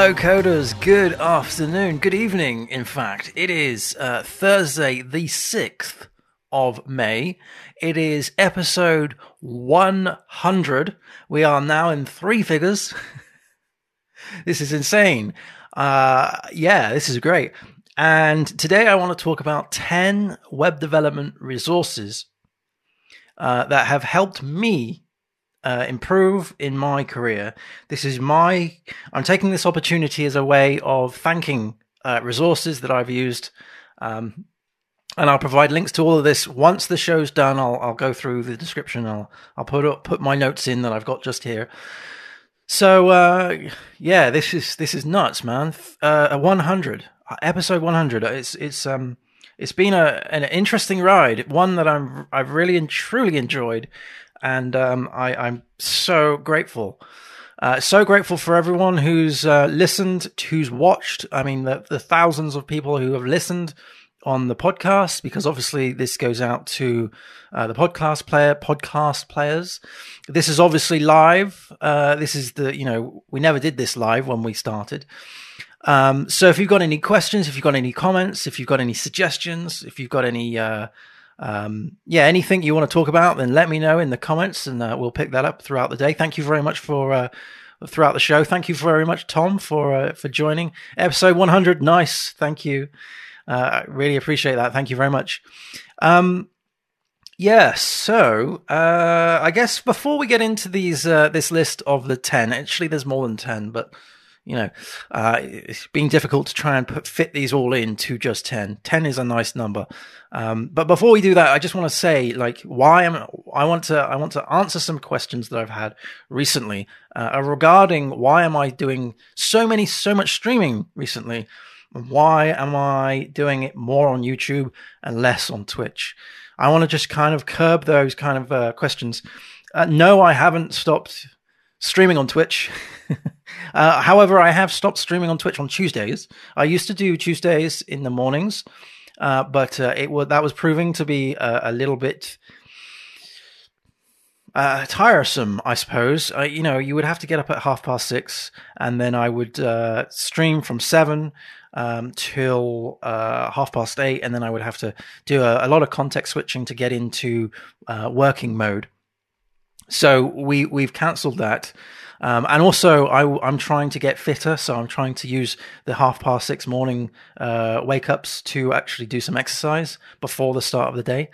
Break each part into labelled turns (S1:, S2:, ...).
S1: Hello, coders. Good afternoon. Good evening, in fact. It is uh, Thursday, the 6th of May. It is episode 100. We are now in three figures. this is insane. Uh, yeah, this is great. And today I want to talk about 10 web development resources uh, that have helped me uh, improve in my career. This is my, I'm taking this opportunity as a way of thanking uh, resources that I've used. Um, and I'll provide links to all of this once the show's done. I'll, I'll go through the description. I'll, I'll put up, put my notes in that I've got just here. So, uh, yeah, this is, this is nuts, man. Uh, 100 episode 100. It's, it's, um, it's been a, an interesting ride, one that I'm, I've really and truly enjoyed and um, I, am so grateful. Uh, so grateful for everyone who's uh, listened, who's watched. I mean, the, the thousands of people who have listened on the podcast, because obviously this goes out to uh, the podcast player, podcast players. This is obviously live. Uh, this is the, you know, we never did this live when we started. Um, so if you've got any questions, if you've got any comments, if you've got any suggestions, if you've got any, uh, um, yeah, anything you want to talk about, then let me know in the comments, and uh, we'll pick that up throughout the day. Thank you very much for uh, throughout the show. Thank you very much, Tom, for uh, for joining episode 100. Nice, thank you. Uh, I really appreciate that. Thank you very much. Um, yeah, so uh, I guess before we get into these uh, this list of the ten, actually, there's more than ten, but you know, uh, it's been difficult to try and put, fit these all in to just 10. 10 is a nice number. Um, but before we do that, I just want to say, like, why am I want to I want to answer some questions that I've had recently uh, regarding why am I doing so many so much streaming recently? Why am I doing it more on YouTube and less on Twitch? I want to just kind of curb those kind of uh, questions. Uh, no, I haven't stopped streaming on Twitch. Uh, however, I have stopped streaming on Twitch on Tuesdays. I used to do Tuesdays in the mornings, uh, but uh, it was that was proving to be a, a little bit uh, tiresome, I suppose. Uh, you know, you would have to get up at half past six, and then I would uh, stream from seven um, till half past eight, and then I would have to do a, a lot of context switching to get into working mode. So we we've cancelled that. Um, and also, I, am trying to get fitter, so I'm trying to use the half past six morning uh, wake ups to actually do some exercise before the start of the day.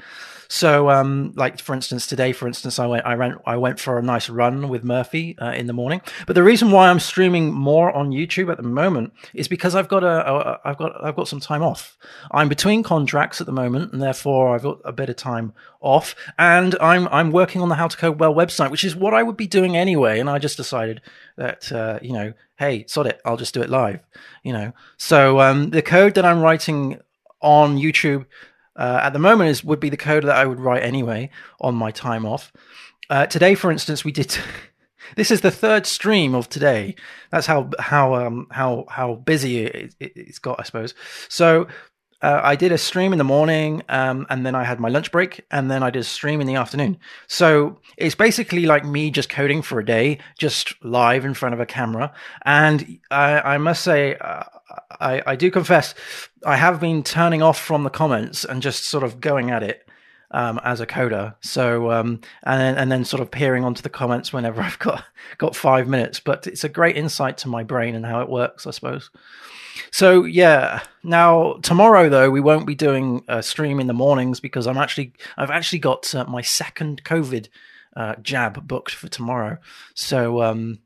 S1: So, um, like for instance, today, for instance, I went, I ran, I went for a nice run with Murphy uh, in the morning. But the reason why I'm streaming more on YouTube at the moment is because I've got a, a, I've got, I've got some time off. I'm between contracts at the moment, and therefore I've got a bit of time off. And I'm, I'm working on the How to Code Well website, which is what I would be doing anyway. And I just decided that, uh, you know, hey, sod it, I'll just do it live. You know, so um, the code that I'm writing on YouTube uh, at the moment is would be the code that I would write anyway on my time off. Uh, today, for instance, we did. this is the third stream of today. That's how how um, how how busy it, it, has got, I suppose. So uh, I did a stream in the morning, um, and then I had my lunch break, and then I did a stream in the afternoon. So it's basically like me just coding for a day, just live in front of a camera. And I, I must say, uh, I, I do confess, I have been turning off from the comments and just sort of going at it. Um, as a coder. So um, and and then sort of peering onto the comments whenever I've got got five minutes. But it's a great insight to my brain and how it works, I suppose. So yeah, now tomorrow though we won't be doing a stream in the mornings because I'm actually I've actually got uh, my second COVID uh, jab booked for tomorrow. So um,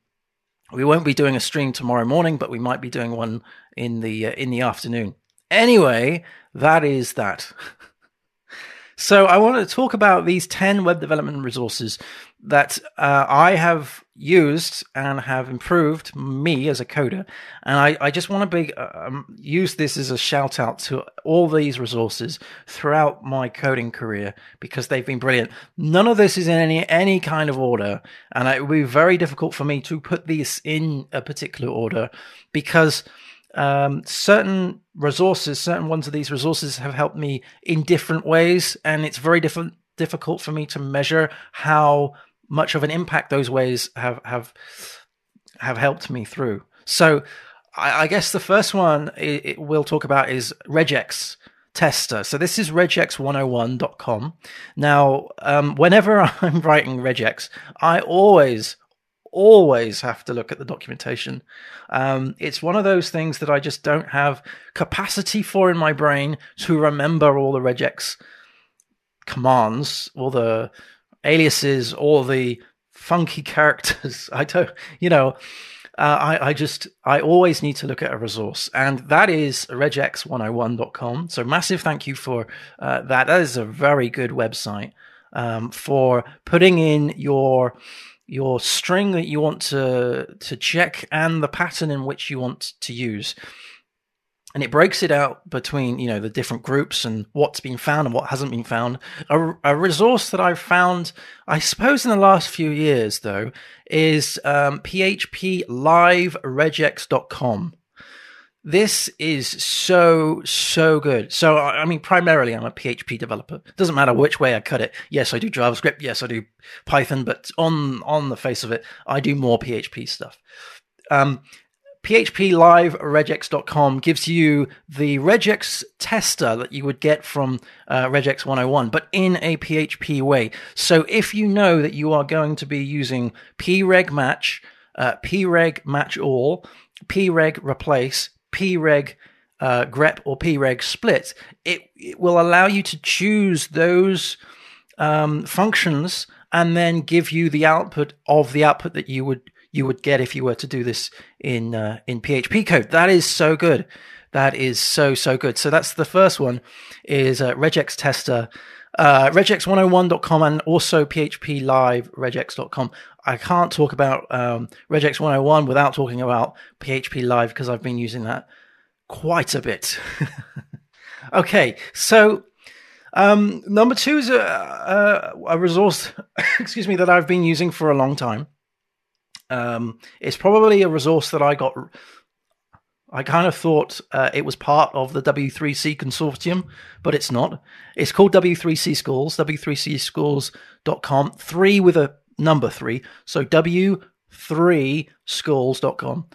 S1: we won't be doing a stream tomorrow morning, but we might be doing one in the uh, in the afternoon. Anyway, that is that. so I want to talk about these 10 web development resources that uh, I have used and have improved me as a coder. And I, I just want to be, uh, um, use this as a shout out to all these resources throughout my coding career because they've been brilliant. None of this is in any, any kind of order. And it would be very difficult for me to put these in a particular order because um, certain resources, certain ones of these resources have helped me in different ways. And it's very different, difficult for me to measure how much of an impact those ways have have have helped me through. So I, I guess the first one it, it we'll talk about is regex tester. So this is regex101.com. Now, um, whenever I'm writing regex, I always, always have to look at the documentation. Um, it's one of those things that I just don't have capacity for in my brain to remember all the regex commands, all the aliases, all the funky characters. I don't, you know, uh, I, I, just, I always need to look at a resource, and that is regex101.com. So massive thank you for uh, that. That is a very good website um, for putting in your your string that you want to to check and the pattern in which you want to use. And it breaks it out between you know the different groups and what's been found and what hasn't been found. A, a resource that i've found i suppose in the last few years though is um, phpliveregex.com this is so so good. So i mean primarily i'm a php developer. Doesn't matter which way i cut it. Yes i do javascript. Yes i do python. But on on the face of it i do more php stuff. Um, phpliveregex.com gives you the regex tester that you would get from uh, regex 101 but in a php way. So if you know that you are going to be using preg match uh, preg match all preg replace preg uh, grep or preg split it, it will allow you to choose those um, functions and then give you the output of the output that you would you would get if you were to do this in uh, in PHP code. That is so good. That is so so good. So that's the first one is uh, regex tester. Uh, regex101.com and also php live regex.com. I can't talk about um, regex 101 without talking about php live because I've been using that quite a bit. okay, so um, number two is a, a, a resource, excuse me, that I've been using for a long time. Um, it's probably a resource that I got. I kind of thought uh, it was part of the W3C consortium, but it's not. It's called W3C Schools, w3cschools.com, three with a number three. So w3schools.com.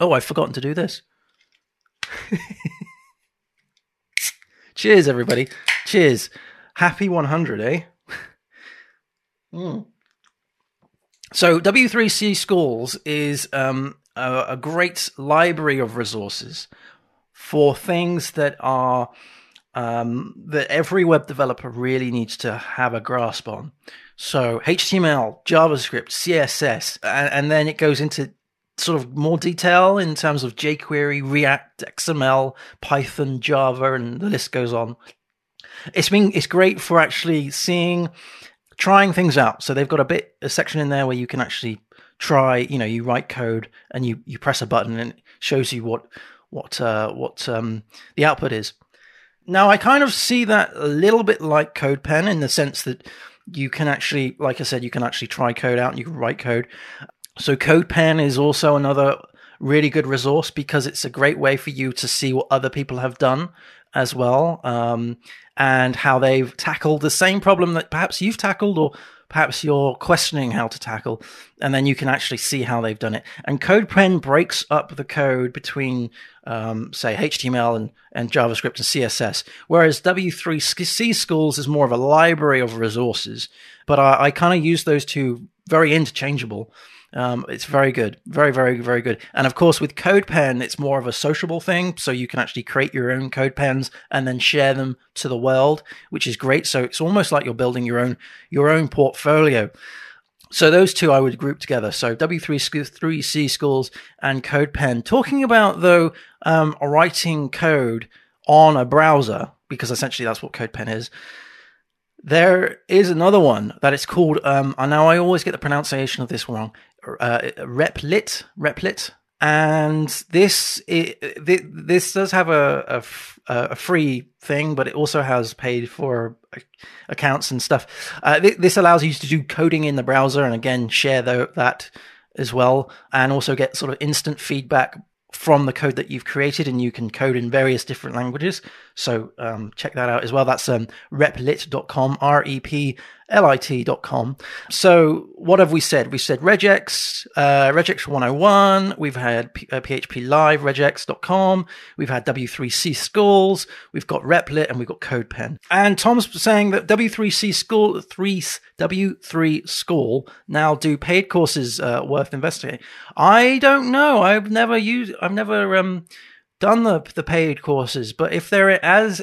S1: Oh, I've forgotten to do this. Cheers, everybody. Cheers. Happy 100, eh? mm. So W3C Schools is um, a, a, great library of resources for things that are um, that every web developer really needs to have a grasp on. So HTML, JavaScript, CSS, and, and then it goes into sort of more detail in terms of jQuery, React, XML, Python, Java, and the list goes on. It's been it's great for actually seeing trying things out. So they've got a bit a section in there where you can actually try. You know, you write code and you you press a button and it shows you what what uh, what um, the output is. Now I kind of see that a little bit like CodePen in the sense that you can actually, like I said, you can actually try code out and you can write code. So CodePen is also another really good resource because it's a great way for you to see what other people have done as well. Um, and how they've tackled the same problem that perhaps you've tackled or perhaps you're questioning how to tackle, and then you can actually see how they've done it. And CodePen breaks up the code between, um, say, HTML and, and JavaScript and CSS, whereas W3C Schools is more of a library of resources. But I, I kind of use those two very interchangeable. Um, it's very good, very, very, very good. And of course, with CodePen, it's more of a sociable thing, so you can actually create your own CodePens and then share them to the world, which is great. So it's almost like you're building your own your own portfolio. So those two I would group together. So W3C schools and CodePen. Talking about though um, writing code on a browser, because essentially that's what CodePen is. There is another one that it's called. Um, now I always get the pronunciation of this wrong uh, Replit, Replit, and this it, this does have a, a, a free thing, but it also has paid for accounts and stuff. Uh, this allows you to do coding in the browser, and again share the, that as well, and also get sort of instant feedback from the code that you've created, and you can code in various different languages. So um, check that out as well. That's um, replit.com, R E P lit.com. So what have we said? We said regex, uh, regex 101. We've had P- uh, PHP Live, regex.com. We've had W3C schools. We've got Replit and we've got CodePen. And Tom's saying that W3C school, three, W3 school now do paid courses uh, worth investigating. I don't know. I've never used, I've never, um, done the the paid courses, but if they're as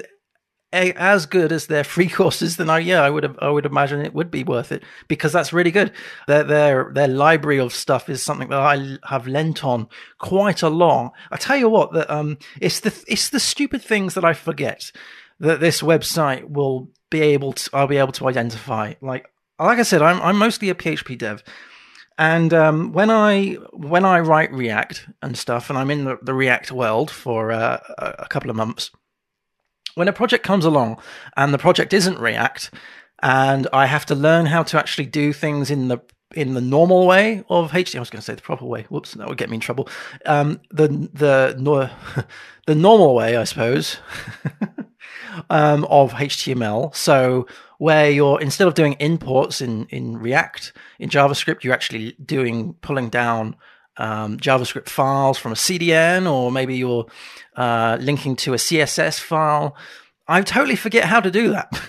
S1: as good as their free courses, then I yeah I would I would imagine it would be worth it because that's really good. Their their their library of stuff is something that I have lent on quite a lot. I tell you what, that um it's the it's the stupid things that I forget that this website will be able to I'll be able to identify. Like like I said, I'm I'm mostly a PHP dev. And um, when I when I write React and stuff, and I'm in the, the React world for uh, a couple of months, when a project comes along and the project isn't React, and I have to learn how to actually do things in the in the normal way of HTML. I was going to say the proper way. Whoops, that would get me in trouble. Um, the the no, the normal way, I suppose, um, of HTML. So where you're instead of doing imports in in React in JavaScript, you're actually doing pulling down um, JavaScript files from a CDN, or maybe you're uh, linking to a CSS file. I totally forget how to do that.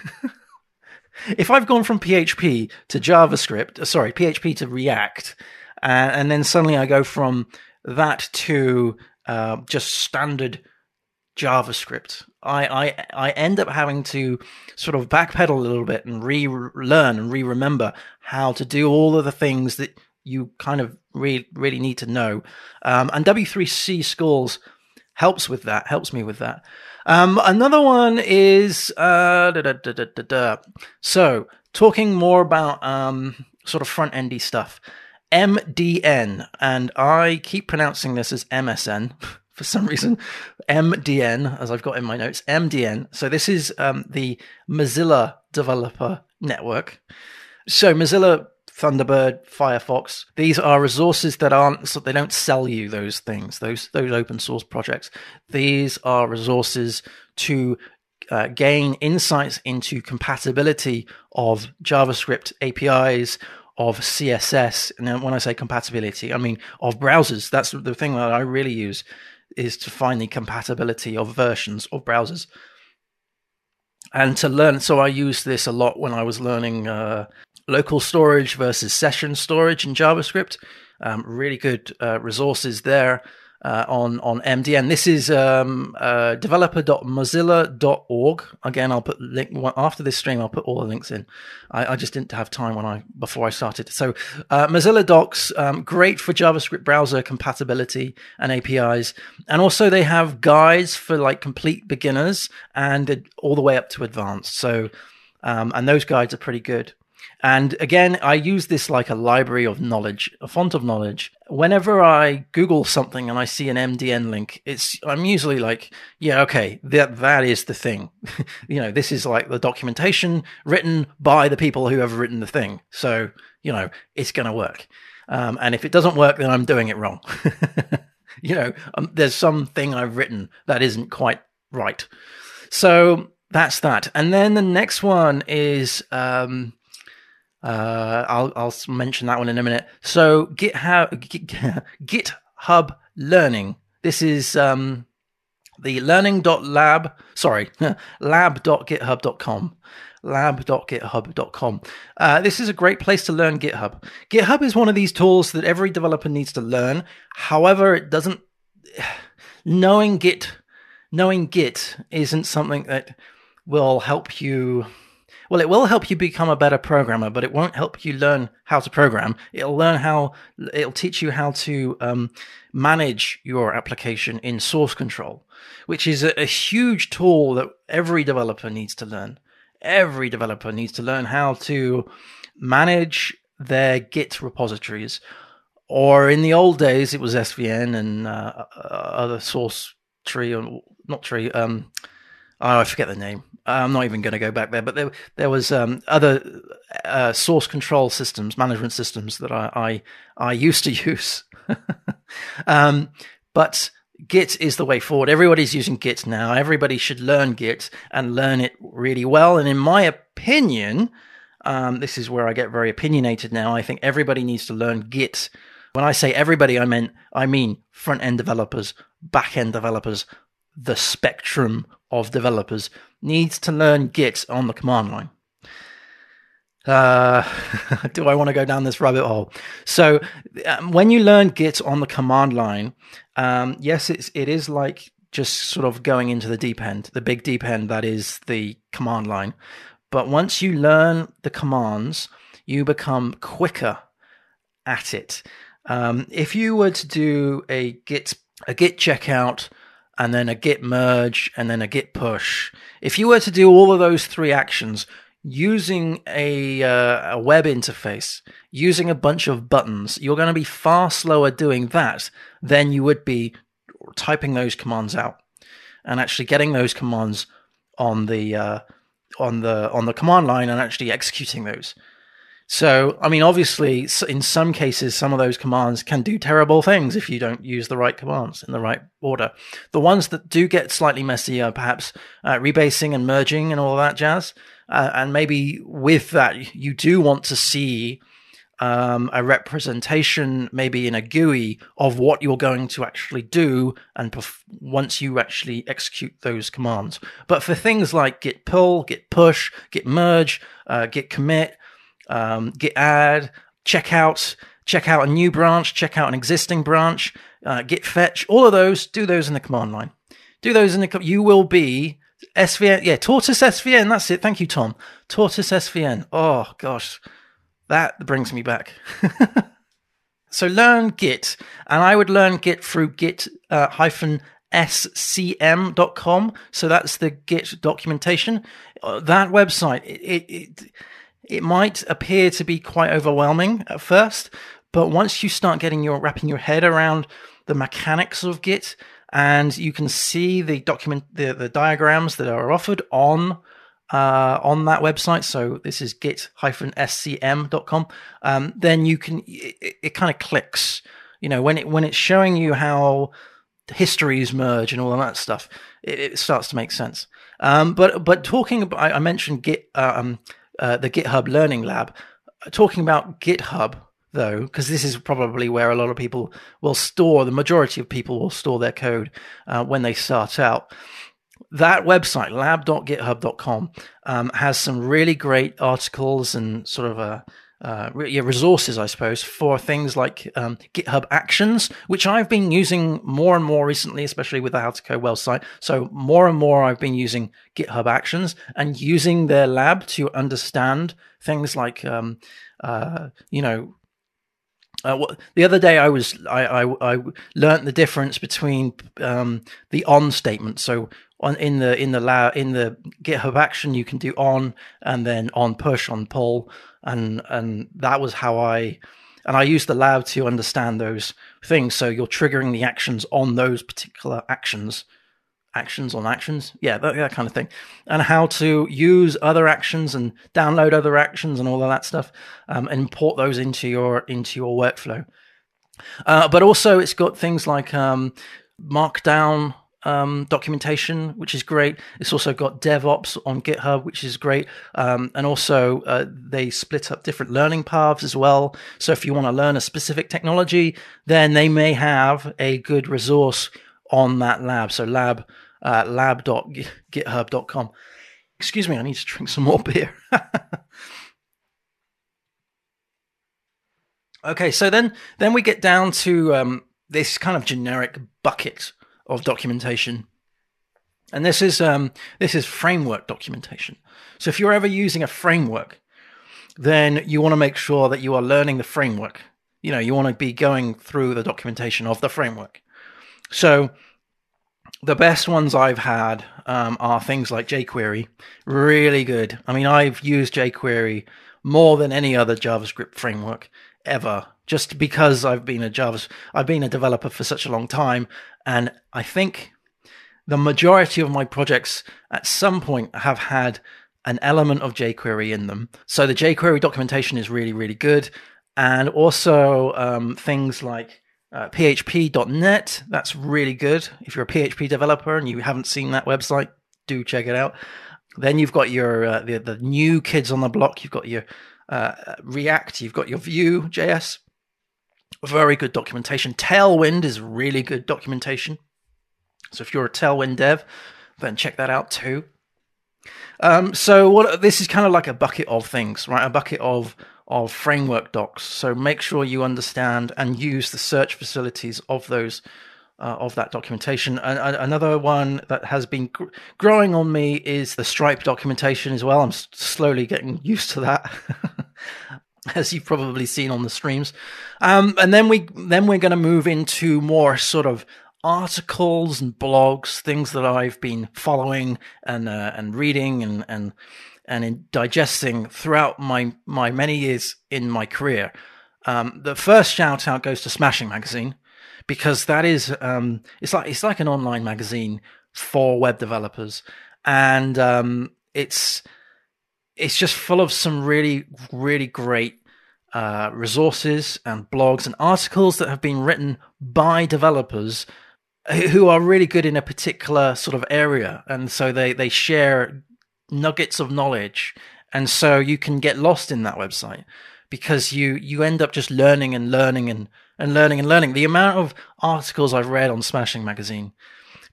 S1: if I've gone from PHP to JavaScript, uh, sorry, PHP to React, uh, and then suddenly I go from that to uh, just standard JavaScript, I, I I end up having to sort of backpedal a little bit and relearn and re-remember how to do all of the things that you kind of really really need to know. Um, and W3C schools helps with that, helps me with that. Um, another one is uh, da, da, da, so talking more about um, sort of front endy stuff. MDN, and I keep pronouncing this as MSN for some reason. MDN, as I've got in my notes, MDN. So this is um, the Mozilla Developer Network. So Mozilla Thunderbird, Firefox. These are resources that aren't so they don't sell you those things, those those open source projects. These are resources to uh, gain insights into compatibility of JavaScript APIs, of CSS, and when I say compatibility, I mean of browsers. That's the thing that I really use is to find the compatibility of versions of browsers and to learn. So I used this a lot when I was learning uh, local storage versus session storage in JavaScript. Um, really good uh, resources there uh, on on MDN. This is um, uh, developer.mozilla.org. Again, I'll put link after this stream. I'll put all the links in. I, I just didn't have time when I before I started. So uh, Mozilla Docs, um, great for JavaScript browser compatibility and APIs, and also they have guides for like complete beginners and all the way up to advanced. So um, and those guides are pretty good. And again, I use this like a library of knowledge, a font of knowledge. Whenever I Google something and I see an MDN link, it's I'm usually like, yeah, okay, that that is the thing. you know, this is like the documentation written by the people who have written the thing. So, you know, it's going to work. Um, and if it doesn't work, then I'm doing it wrong. you know, um, there's something I've written that isn't quite right. So that's that. And then the next one is um, uh, I'll I'll mention that one in a minute. So GitHub GitHub Learning. This is um, the learning.lab. Sorry, lab.github.com. Lab.github.com. Uh, this is a great place to learn GitHub. GitHub is one of these tools that every developer needs to learn. However, it doesn't. Knowing Git, knowing Git isn't something that will help you well, it will help you become a better programmer, but it won't help you learn how to program. It'll learn how, it'll teach you how to um, manage your application in source control, which is a, a huge tool that every developer needs to learn. Every developer needs to learn how to manage their Git repositories. Or in the old days, it was SVN and uh, uh, other source tree, or not tree. Um, oh, I forget the name. I'm not even going to go back there, but there there was um, other uh, source control systems, management systems that I I, I used to use. um, but Git is the way forward. Everybody's using Git now. Everybody should learn Git and learn it really well. And in my opinion, Um, this is where I get very opinionated now. I think everybody needs to learn Git. When I say everybody, I mean I mean front end developers, back end developers, the spectrum of developers needs to learn Git on the command line. Uh, do I want to go down this rabbit hole? So, um, when you learn Git on the command line, um, yes, it's it is like just sort of going into the deep end, the big deep end that is the command line. But once you learn the commands, you become quicker at it. Um, if you were to do a git a git checkout and then a git merge and then a git push, if you were to do all of those three actions using a uh, a web interface, using a bunch of buttons, you're going to be far slower doing that than you would be typing those commands out and actually getting those commands on the uh, on the on the command line and actually executing those. So, I mean, obviously, in some cases, some of those commands can do terrible things if you don't use the right commands in the right order. The ones that do get slightly messy are perhaps uh, rebasing and merging and all that jazz. Uh, and maybe with that, you do want to see um, a representation, maybe in a GUI, of what you're going to actually do, and perf- once you actually execute those commands. But for things like git pull, git push, git merge, uh, git commit, um, git add, check out, check out a new branch, check out an existing branch, uh, git fetch, all of those, do those in the command line. Do those in the, you will be SVN, yeah, Tortoise SVN, that's it. Thank you, Tom. Tortoise SVN. Oh, gosh. That brings me back. so learn Git, and I would learn Git through Git uh, hyphen scm.com. So that's the Git documentation. Uh, that website, it, it it might appear to be quite overwhelming at first, but once you start getting your wrapping your head around the mechanics of Git, and you can see the document the, the diagrams that are offered on uh, on that website. So this is git-scm.com. Um, then you can it, it kind of clicks. You know when it when it's showing you how histories merge and all of that stuff, it, it starts to make sense. Um, but but talking about I, I mentioned Git uh, um, uh, the GitHub Learning Lab. Talking about GitHub though, because this is probably where a lot of people will store, the majority of people will store their code uh, when they start out that website, lab.github.com, um, has some really great articles and sort of a uh, yeah, resources, I suppose, for things like um, GitHub Actions, which I've been using more and more recently, especially with the How to Code Well site. So more and more, I've been using GitHub Actions and using their lab to understand things like, um, uh, you know, uh, the other day, I was I, I, I learned the difference between um, the on statement. So on in the in the lab in the GitHub action you can do on and then on push on pull and and that was how I and I used the lab to understand those things. So you're triggering the actions on those particular actions, actions on actions, yeah, that, that kind of thing, and how to use other actions and download other actions and all of that stuff, um, and import those into your into your workflow. Uh, but also, it's got things like um, Markdown um, documentation, which is great. It's also got DevOps on GitHub, which is great. Um, and also, uh, they split up different learning paths as well. So if you want to learn a specific technology, then they may have a good resource on that lab. So lab uh, lab.github.com. Excuse me, I need to drink some more beer. okay, so then then we get down to um, this kind of generic bucket of documentation. And this is um, this is framework documentation. So if you're ever using a framework, then you want to make sure that you are learning the framework. You know, you want to be going through the documentation of the framework. So the best ones I've had um, are things like jQuery, really good. I mean, I've used jQuery more than any other JavaScript framework ever, just because I've been a Java, I've been a developer for such a long time, and I think the majority of my projects at some point have had an element of jQuery in them. So the jQuery documentation is really, really good. And also um, things like uh, PHP.net, that's really good. If you're a PHP developer and you haven't seen that website, do check it out. Then you've got your uh, the the new kids on the block. You've got your uh, React. You've got your Vue JS. Very good documentation. Tailwind is really good documentation. So if you're a Tailwind dev, then check that out too. Um, so what this is kind of like a bucket of things, right? A bucket of of framework docs. So make sure you understand and use the search facilities of those uh, of that documentation. And, and, another one that has been gr- growing on me is the Stripe documentation as well. I'm s- slowly getting used to that. as you've probably seen on the streams. Um, and then we then we're going to move into more sort of articles and blogs, things that I've been following and uh, and reading and and and in digesting throughout my my many years in my career. Um, the first shout out goes to Smashing Magazine because that is um, it's like it's like an online magazine for web developers, and um, it's it's just full of some really really great uh, resources and blogs and articles that have been written by developers who are really good in a particular sort of area, and so they they share nuggets of knowledge, and so you can get lost in that website because you you end up just learning and learning and and learning and learning. The amount of articles I've read on Smashing Magazine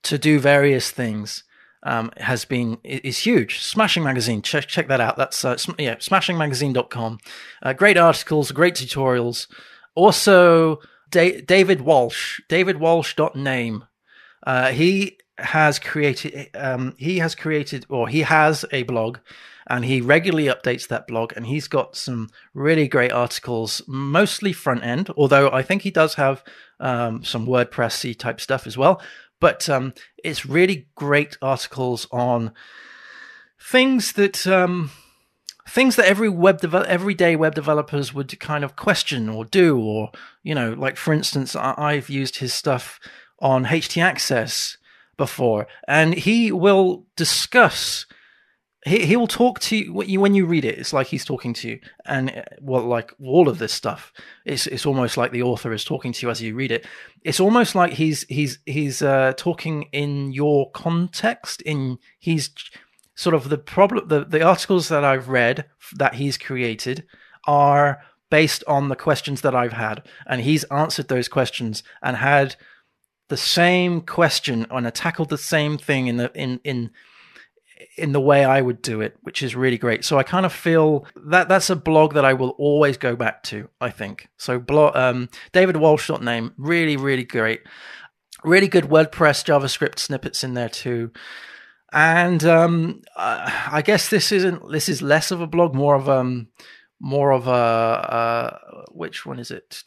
S1: to do various things um, has been is huge. Smashing Magazine, check check that out. That's uh, sm- yeah, smashingmagazine.com. Uh, great articles, great tutorials. Also, da- David Walsh, davidwalsh.name. Uh, he has created um, he has created or he has a blog and he regularly updates that blog and he's got some really great articles mostly front end although i think he does have um, some wordpress type stuff as well but um, it's really great articles on things that um, things that every web devel- everyday web developers would kind of question or do or you know like for instance I- have used his stuff on htaccess before and he will discuss he he will talk to you when you read it. It's like he's talking to you, and uh, well, like all of this stuff, it's it's almost like the author is talking to you as you read it. It's almost like he's he's he's uh, talking in your context. In he's sort of the problem. The the articles that I've read that he's created are based on the questions that I've had, and he's answered those questions and had the same question and tackled the same thing in the in in in the way I would do it, which is really great. So I kind of feel that that's a blog that I will always go back to. I think so. Blog um, David Walsh name really really great, really good WordPress JavaScript snippets in there too. And um, I guess this isn't this is less of a blog, more of um more of a uh, which one is it?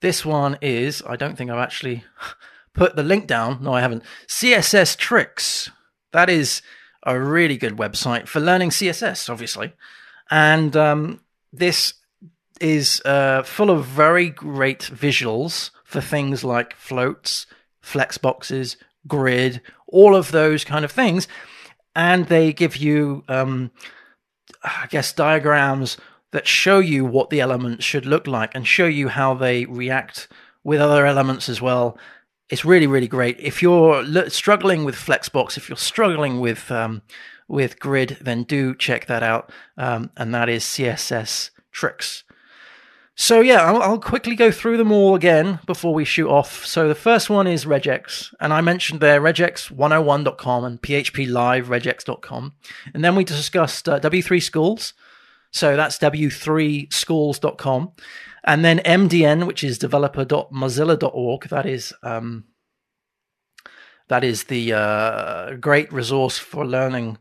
S1: This one is I don't think I've actually put the link down. No, I haven't. CSS tricks. That is a really good website for learning CSS, obviously. And um, this is uh, full of very great visuals for things like floats, flex boxes, grid, all of those kind of things. And they give you, um, I guess, diagrams that show you what the elements should look like and show you how they react with other elements as well it's really really great. If you're struggling with Flexbox, if you're struggling with um, with Grid, then do check that out, um, and that is CSS Tricks. So yeah, I'll, I'll, quickly go through them all again before we shoot off. So the first one is regex, and I mentioned there regex101.com and phplive regex.com. and then we discussed uh, W3 Schools. So that's w3schools.com. And then MDN, which is developer.mozilla.org. That is um, that is the uh, great resource for learning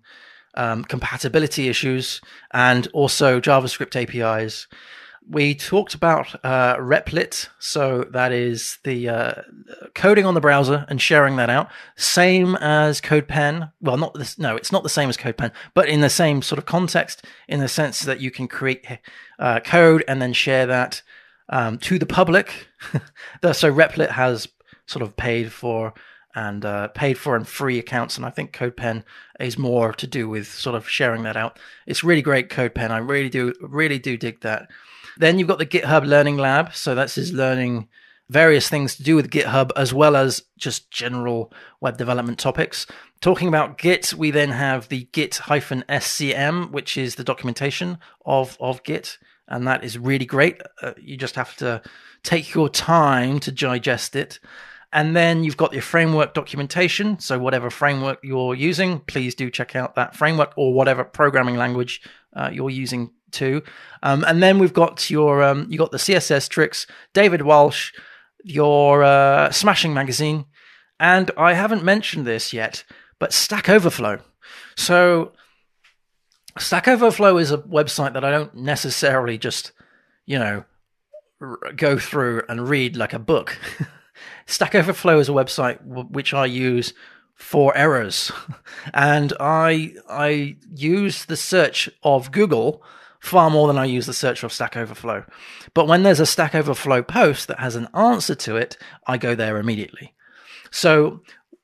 S1: um, compatibility issues and also JavaScript APIs. We talked about uh, Replit, so that is the uh, coding on the browser and sharing that out. Same as CodePen. Well, not this. No, it's not the same as CodePen, but in the same sort of context, in the sense that you can create uh, code and then share that um, to the public. so Replit has sort of paid for and uh, paid for and free accounts, and I think CodePen is more to do with sort of sharing that out. It's really great CodePen. I really do really do dig that. Then you've got the GitHub Learning Lab, so that's his learning various things to do with GitHub as well as just general web development topics. Talking about Git, we then have the Git-SCM, which is the documentation of, of Git, and that is really great. Uh, you just have to take your time to digest it. And then you've got your framework documentation. So whatever framework you're using, please do check out that framework or whatever programming language uh, you're using too. Um, and then we've got your um, you got the CSS tricks, David Walsh, your uh, Smashing magazine, and I haven't mentioned this yet, but Stack Overflow. So Stack Overflow is a website that I don't necessarily just you know go through and read like a book. Stack Overflow is a website w- which I use for errors, and I I use the search of Google far more than I use the search of Stack Overflow. But when there's a Stack Overflow post that has an answer to it, I go there immediately. So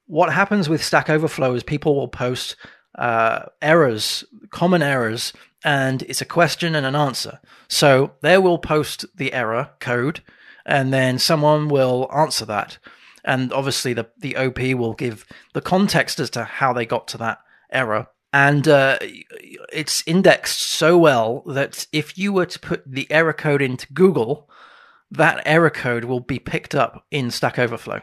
S1: what happens with Stack Overflow is people will post uh, errors, common errors, and it's a question and an answer. So they will post the error code, and then someone will answer that. And obviously, the, the OP will give the context as to how they got to that error and uh, it's indexed so well that if you were to put the error code into Google, that error code will be picked up in Stack Overflow.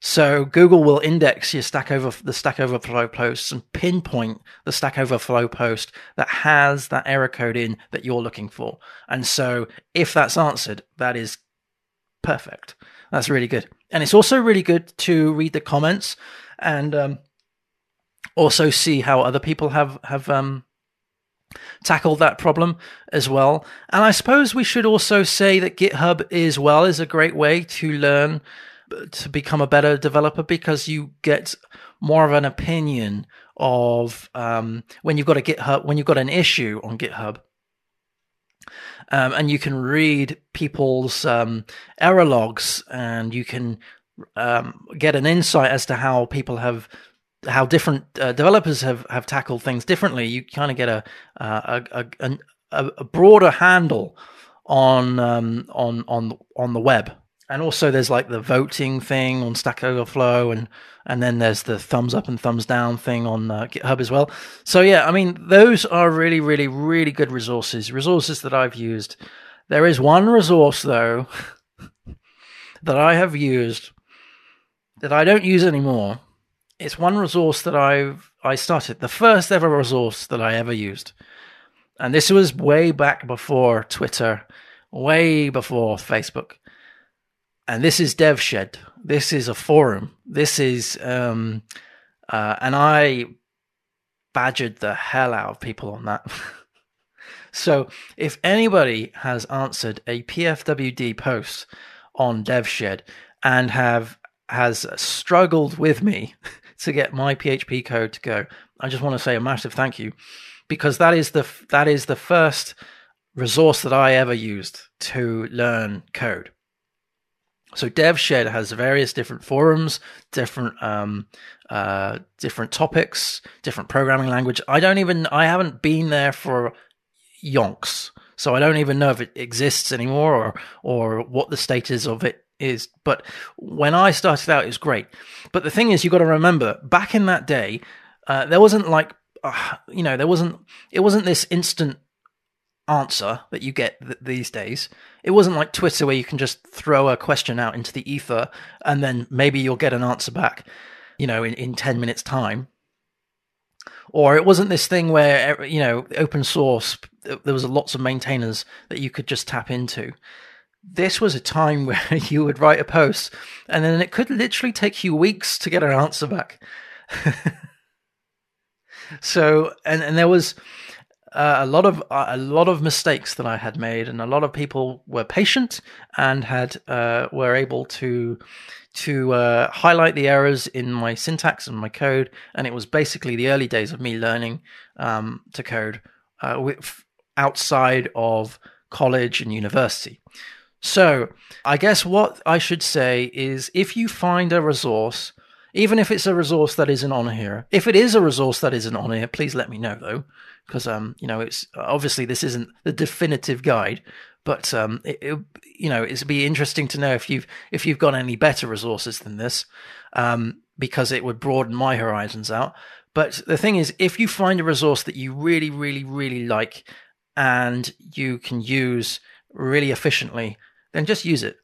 S1: So Google will index your Stack Over the Stack Overflow posts and pinpoint the Stack Overflow post that has that error code in that you're looking for. And so if that's answered, that is perfect. That's really good. And it's also really good to read the comments and um, also see how other people have have um, tackled that problem as well. And I suppose we should also say that GitHub as well is a great way to learn to become a better developer because you get more of an opinion of um, when you've got a GitHub when you've got an issue on GitHub. Um, and you can read people's um, error logs, and you can um, get an insight as to how people have how different uh, developers have, have tackled things differently, you kind of get a a, a, a, a broader handle on um, on on on the web. And also, there's like the voting thing on Stack Overflow, and and then there's the thumbs up and thumbs down thing on uh, GitHub as well. So yeah, I mean, those are really, really, really good resources. Resources that I've used. There is one resource though that I have used that I don't use anymore, it's one resource that I've I started the first ever resource that I ever used, and this was way back before Twitter, way before Facebook, and this is DevShed. This is a forum. This is um, uh, and I badgered the hell out of people on that. so if anybody has answered a PFWD post on DevShed and have has struggled with me to get my PHP code to go. I just want to say a massive thank you because that is the that is the first resource that I ever used to learn code. So DevShed has various different forums, different um, uh, different topics, different programming language. I don't even I haven't been there for yonks, so I don't even know if it exists anymore or or what the status of it is. But when I started out, it was great. But the thing is, you've got to remember, back in that day, uh, there wasn't like, uh, you know, there wasn't, it wasn't this instant answer that you get th- these days. It wasn't like Twitter where you can just throw a question out into the ether and then maybe you'll get an answer back, you know, in, in 10 minutes time. Or it wasn't this thing where, you know, open source, there was lots of maintainers that you could just tap into this was a time where you would write a post and then it could literally take you weeks to get an answer back. so, and, and there was uh, a lot of uh, a lot of mistakes that I had made, and a lot of people were patient and had uh, were able to to uh, highlight the errors in my syntax and my code. And it was basically the early days of me learning um, to code uh, with, outside of college and university. So, I guess what I should say is if you find a resource, even if it's a resource that isn't on here. If it is a resource that isn't on here, please let me know though, because um, you know, it's obviously this isn't the definitive guide, but um, it, it, you know, it'd be interesting to know if you've if you've got any better resources than this, um, because it would broaden my horizons out. But the thing is, if you find a resource that you really, really, really like, and you can use really efficiently, then just use it.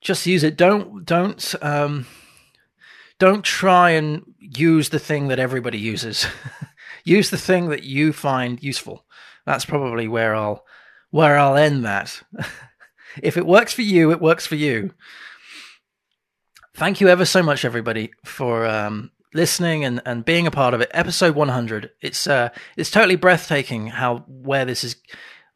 S1: Just use it. Don't don't um, don't try and use the thing that everybody uses. use the thing that you find useful. That's probably where I'll where I'll end that. if it works for you, it works for you. Thank you ever so much, everybody, for um, listening and, and being a part of it. Episode 100. It's uh, it's totally breathtaking how where this is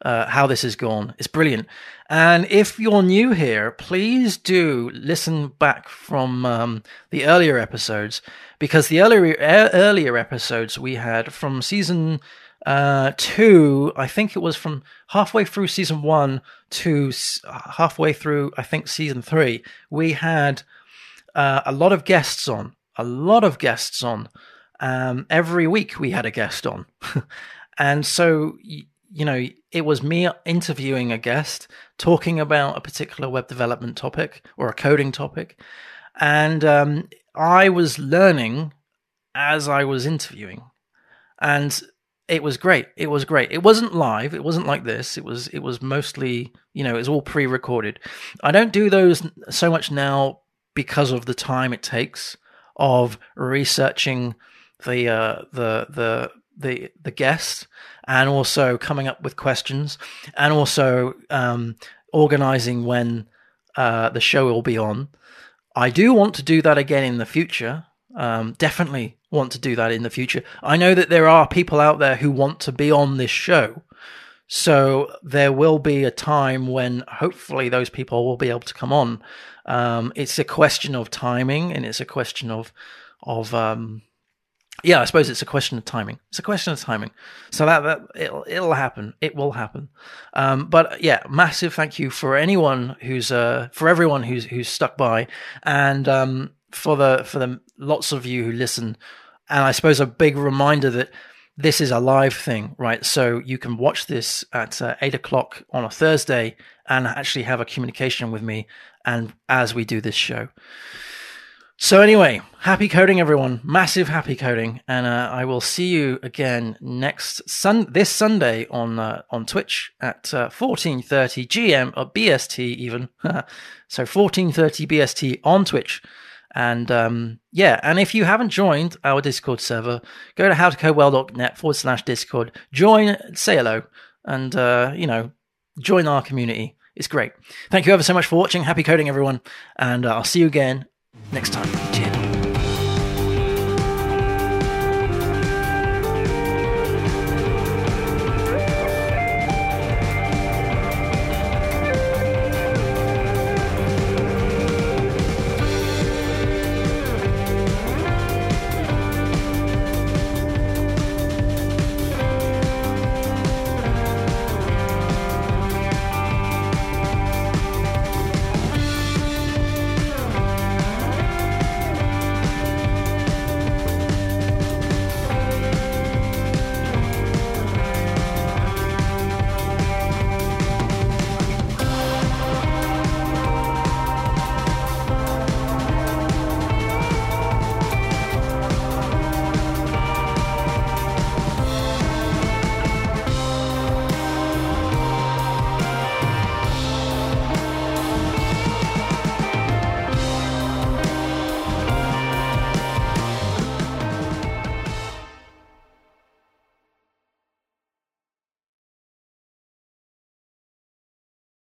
S1: uh, how this has gone. It's brilliant. And if you're new here, please do listen back from um, the earlier episodes because the earlier earlier episodes we had from season uh, two, I think it was from halfway through season one to halfway through, I think season three, we had uh, a lot of guests on, a lot of guests on. Um, every week we had a guest on, and so you know, it was me interviewing a guest talking about a particular web development topic or a coding topic. And um, I was learning as I was interviewing. And it was great. It was great. It wasn't live. It wasn't like this. It was it was mostly, you know, it was all pre-recorded. I don't do those so much now because of the time it takes of researching the uh, the the the the guest and also coming up with questions and also um, organizing when uh, the show will be on. I do want to do that again in the future. Um, definitely want to do that in the future. I know that there are people out there who want to be on this show. So there will be a time when hopefully those people will be able to come on. Um, it's a question of timing and it's a question of of um, yeah, I suppose it's a question of timing. It's a question of timing. So that, that it'll it'll happen. It will happen. Um, but yeah, massive thank you for anyone who's uh for everyone who's who's stuck by, and um for the for the lots of you who listen, and I suppose a big reminder that this is a live thing, right? So you can watch this at uh, eight o'clock on a Thursday and actually have a communication with me, and as we do this show. So anyway, happy coding, everyone! Massive happy coding, and uh, I will see you again next sun this Sunday on uh, on Twitch at uh, fourteen thirty GM or BST even. so fourteen thirty BST on Twitch, and um, yeah, and if you haven't joined our Discord server, go to howtocodewell.net forward slash Discord, join, say hello, and uh, you know, join our community. It's great. Thank you ever so much for watching. Happy coding, everyone, and uh, I'll see you again next time.